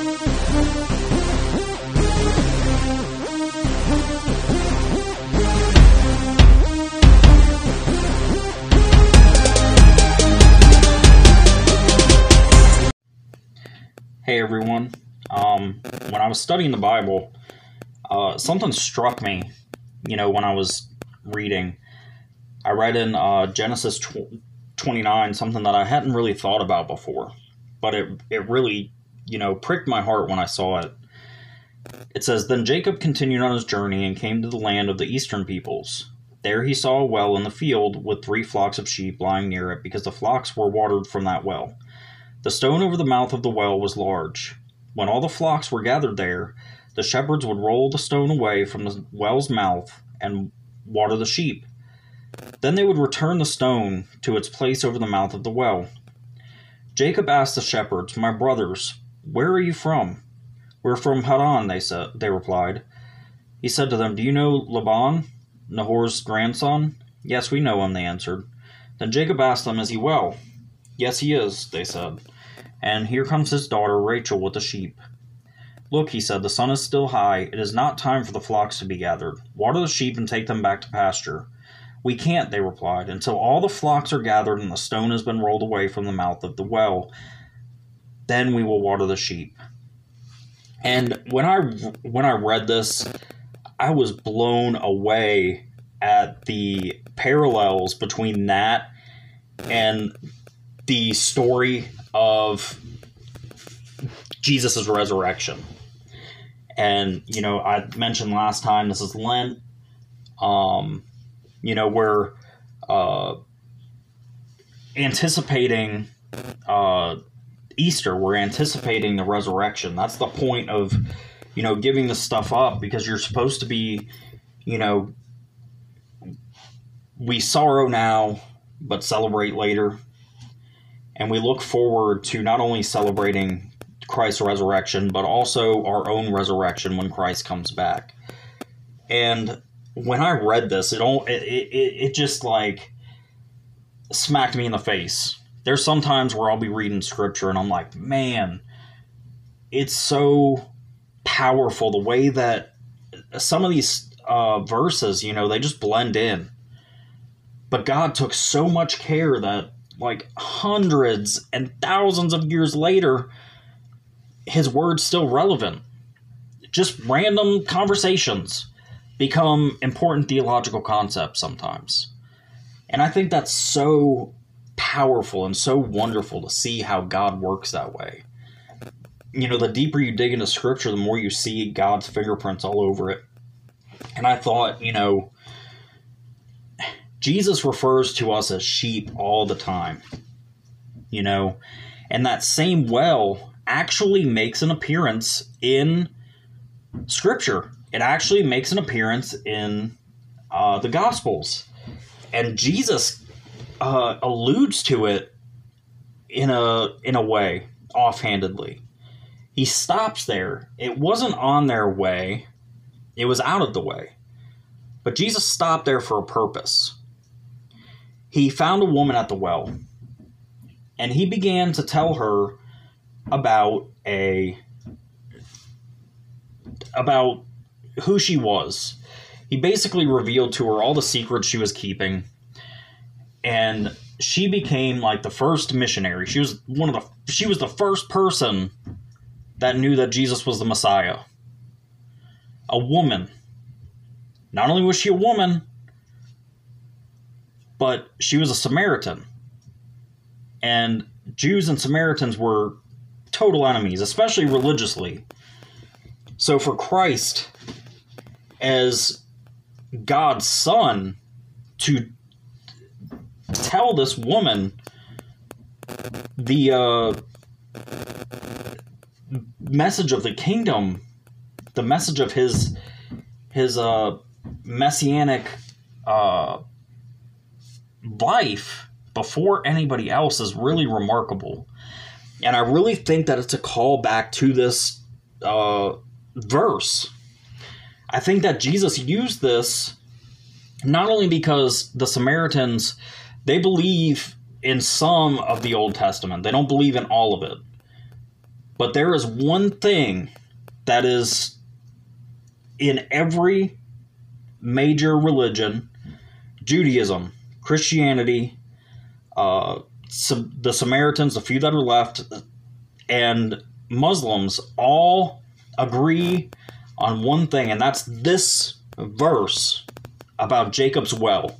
Hey everyone. Um, when I was studying the Bible, uh, something struck me, you know, when I was reading. I read in uh, Genesis tw- 29 something that I hadn't really thought about before, but it, it really, you know, pricked my heart when I saw it. It says, Then Jacob continued on his journey and came to the land of the eastern peoples. There he saw a well in the field with three flocks of sheep lying near it because the flocks were watered from that well. The stone over the mouth of the well was large. When all the flocks were gathered there, the shepherds would roll the stone away from the well's mouth and water the sheep. Then they would return the stone to its place over the mouth of the well. Jacob asked the shepherds, My brothers, where are you from? We're from Haran, they said they replied. He said to them, Do you know Laban, Nahor's grandson? Yes, we know him, they answered. Then Jacob asked them, Is he well? Yes, he is, they said. And here comes his daughter Rachel with the sheep. Look, he said, the sun is still high. It is not time for the flocks to be gathered. Water the sheep and take them back to pasture. We can't, they replied, until all the flocks are gathered and the stone has been rolled away from the mouth of the well. Then we will water the sheep. And when I when I read this, I was blown away at the parallels between that and the story of Jesus' resurrection. And, you know, I mentioned last time this is Lent, um, you know, we're uh, anticipating uh, Easter, we're anticipating the resurrection. That's the point of, you know, giving this stuff up because you're supposed to be, you know, we sorrow now, but celebrate later. And we look forward to not only celebrating Christ's resurrection, but also our own resurrection when Christ comes back. And when I read this, it all it, it, it just like smacked me in the face. There's sometimes where I'll be reading scripture and I'm like, man, it's so powerful the way that some of these uh, verses, you know, they just blend in. But God took so much care that like hundreds and thousands of years later, his word's still relevant. Just random conversations become important theological concepts sometimes. And I think that's so powerful and so wonderful to see how God works that way. You know, the deeper you dig into scripture, the more you see God's fingerprints all over it. And I thought, you know, Jesus refers to us as sheep all the time. You know, and that same well actually makes an appearance in Scripture. It actually makes an appearance in uh, the Gospels. And Jesus uh, alludes to it in a in a way, offhandedly. He stops there. It wasn't on their way, it was out of the way. But Jesus stopped there for a purpose he found a woman at the well and he began to tell her about a about who she was he basically revealed to her all the secrets she was keeping and she became like the first missionary she was one of the she was the first person that knew that jesus was the messiah a woman not only was she a woman but she was a Samaritan. And Jews and Samaritans were total enemies, especially religiously. So for Christ, as God's son, to tell this woman the uh, message of the kingdom, the message of his his uh, messianic uh, life before anybody else is really remarkable. And I really think that it's a call back to this uh, verse. I think that Jesus used this not only because the Samaritans they believe in some of the Old Testament, they don't believe in all of it. But there is one thing that is in every major religion Judaism, Christianity, uh, the Samaritans, the few that are left, and Muslims all agree on one thing, and that's this verse about Jacob's well.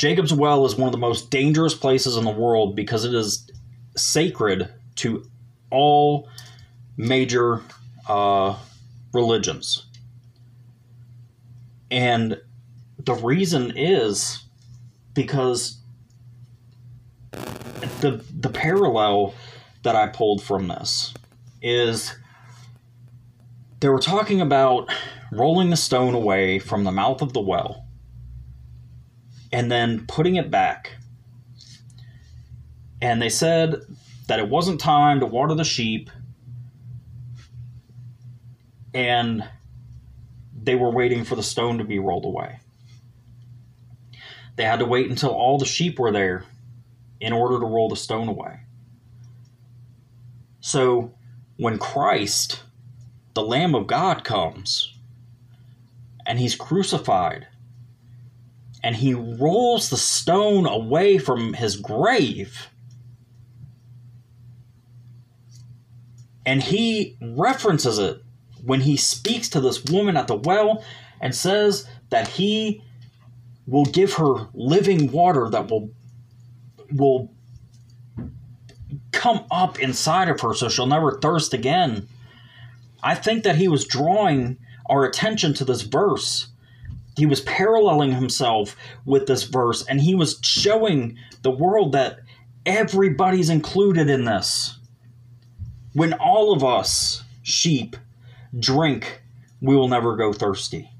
Jacob's well is one of the most dangerous places in the world because it is sacred to all major uh, religions. And the reason is because the the parallel that I pulled from this is they were talking about rolling the stone away from the mouth of the well and then putting it back. And they said that it wasn't time to water the sheep and they were waiting for the stone to be rolled away. They had to wait until all the sheep were there in order to roll the stone away. So when Christ, the Lamb of God, comes and he's crucified and he rolls the stone away from his grave and he references it when he speaks to this woman at the well and says that he will give her living water that will will come up inside of her so she'll never thirst again. I think that he was drawing our attention to this verse. He was paralleling himself with this verse and he was showing the world that everybody's included in this. When all of us, sheep, drink, we will never go thirsty.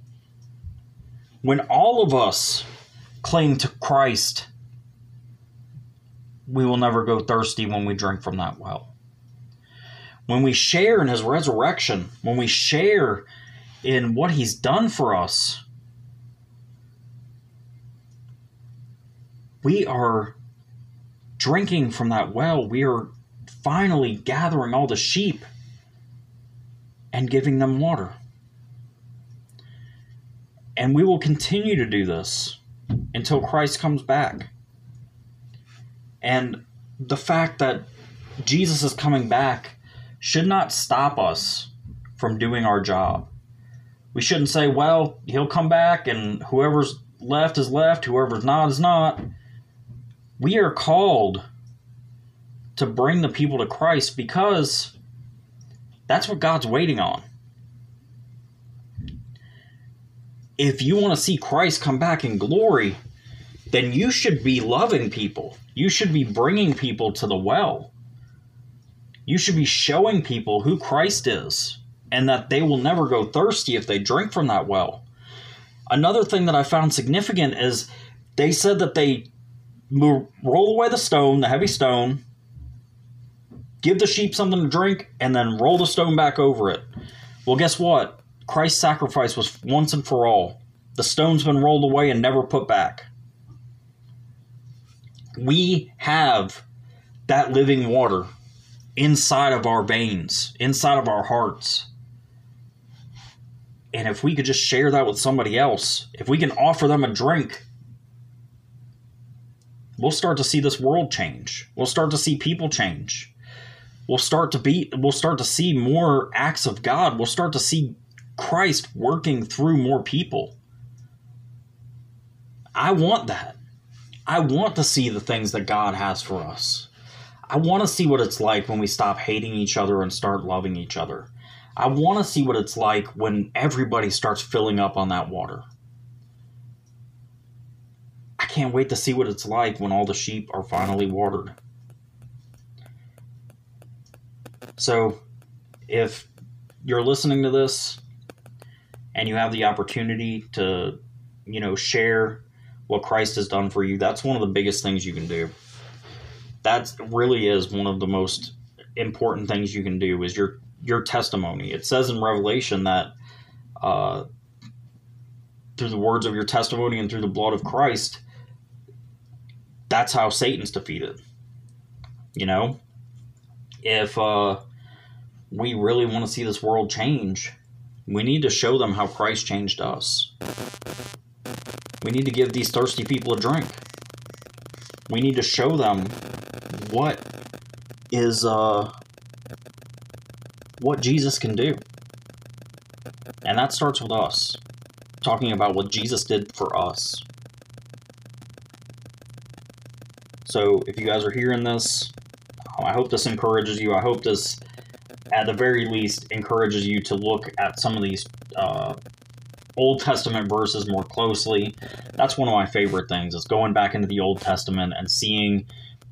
When all of us cling to Christ, we will never go thirsty when we drink from that well. When we share in his resurrection, when we share in what he's done for us, we are drinking from that well. We are finally gathering all the sheep and giving them water. And we will continue to do this until Christ comes back. And the fact that Jesus is coming back should not stop us from doing our job. We shouldn't say, well, he'll come back and whoever's left is left, whoever's not is not. We are called to bring the people to Christ because that's what God's waiting on. If you want to see Christ come back in glory, then you should be loving people. You should be bringing people to the well. You should be showing people who Christ is and that they will never go thirsty if they drink from that well. Another thing that I found significant is they said that they roll away the stone, the heavy stone, give the sheep something to drink, and then roll the stone back over it. Well, guess what? Christ's sacrifice was once and for all. The stone's been rolled away and never put back. We have that living water inside of our veins, inside of our hearts. And if we could just share that with somebody else, if we can offer them a drink, we'll start to see this world change. We'll start to see people change we'll start to be we'll start to see more acts of God. We'll start to see Christ working through more people. I want that. I want to see the things that God has for us. I want to see what it's like when we stop hating each other and start loving each other. I want to see what it's like when everybody starts filling up on that water. Can't wait to see what it's like when all the sheep are finally watered. So, if you're listening to this and you have the opportunity to, you know, share what Christ has done for you, that's one of the biggest things you can do. That really is one of the most important things you can do is your your testimony. It says in Revelation that uh, through the words of your testimony and through the blood of Christ, that's how Satan's defeated. You know, if uh, we really want to see this world change, we need to show them how Christ changed us. We need to give these thirsty people a drink. We need to show them what is uh what Jesus can do. And that starts with us talking about what Jesus did for us. So if you guys are hearing this, I hope this encourages you. I hope this, at the very least, encourages you to look at some of these uh, Old Testament verses more closely. That's one of my favorite things is going back into the Old Testament and seeing,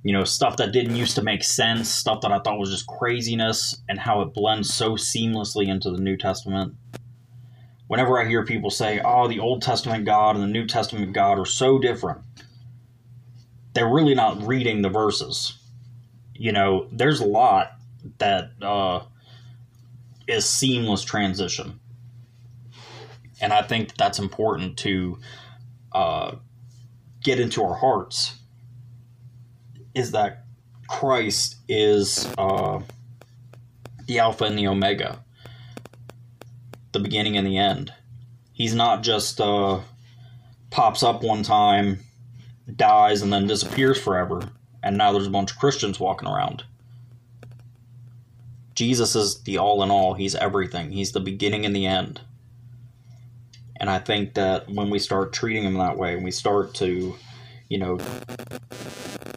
you know, stuff that didn't used to make sense, stuff that I thought was just craziness, and how it blends so seamlessly into the New Testament. Whenever I hear people say, "Oh, the Old Testament God and the New Testament God are so different," they're really not reading the verses. You know, there's a lot that uh, is seamless transition and I think that's important to uh, get into our hearts. Is that Christ is uh, the Alpha and the Omega, the beginning and the end. He's not just uh, pops up one time, dies, and then disappears forever, and now there's a bunch of Christians walking around. Jesus is the all in all. He's everything. He's the beginning and the end. And I think that when we start treating him that way, and we start to, you know,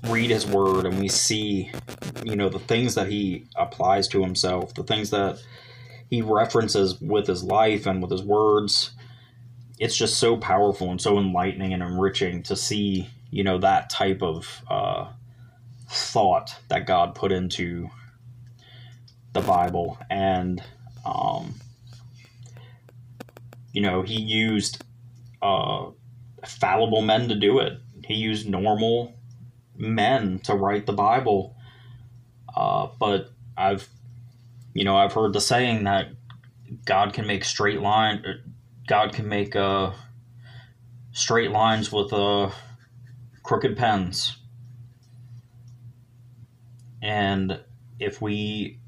read his word and we see, you know, the things that he applies to himself, the things that he references with his life and with his words, it's just so powerful and so enlightening and enriching to see, you know, that type of uh, thought that God put into the Bible. And, um, you know, he used uh, fallible men to do it. He used normal men to write the Bible. Uh, but I've, you know, I've heard the saying that God can make straight line. God can make uh, straight lines with uh, crooked pens. And if we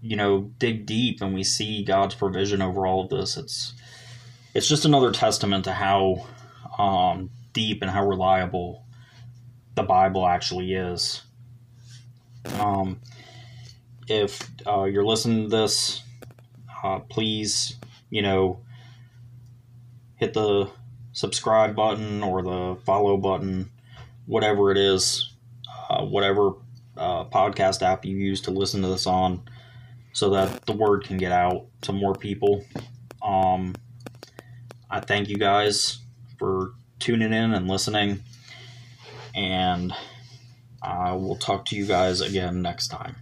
you know dig deep and we see God's provision over all of this, it's it's just another testament to how um, deep and how reliable the Bible actually is. Um, if uh, you're listening to this, uh, please, you know, hit the subscribe button or the follow button, whatever it is, uh, whatever uh, podcast app you use to listen to this on so that the word can get out to more people. Um, I thank you guys for tuning in and listening, and I will talk to you guys again next time.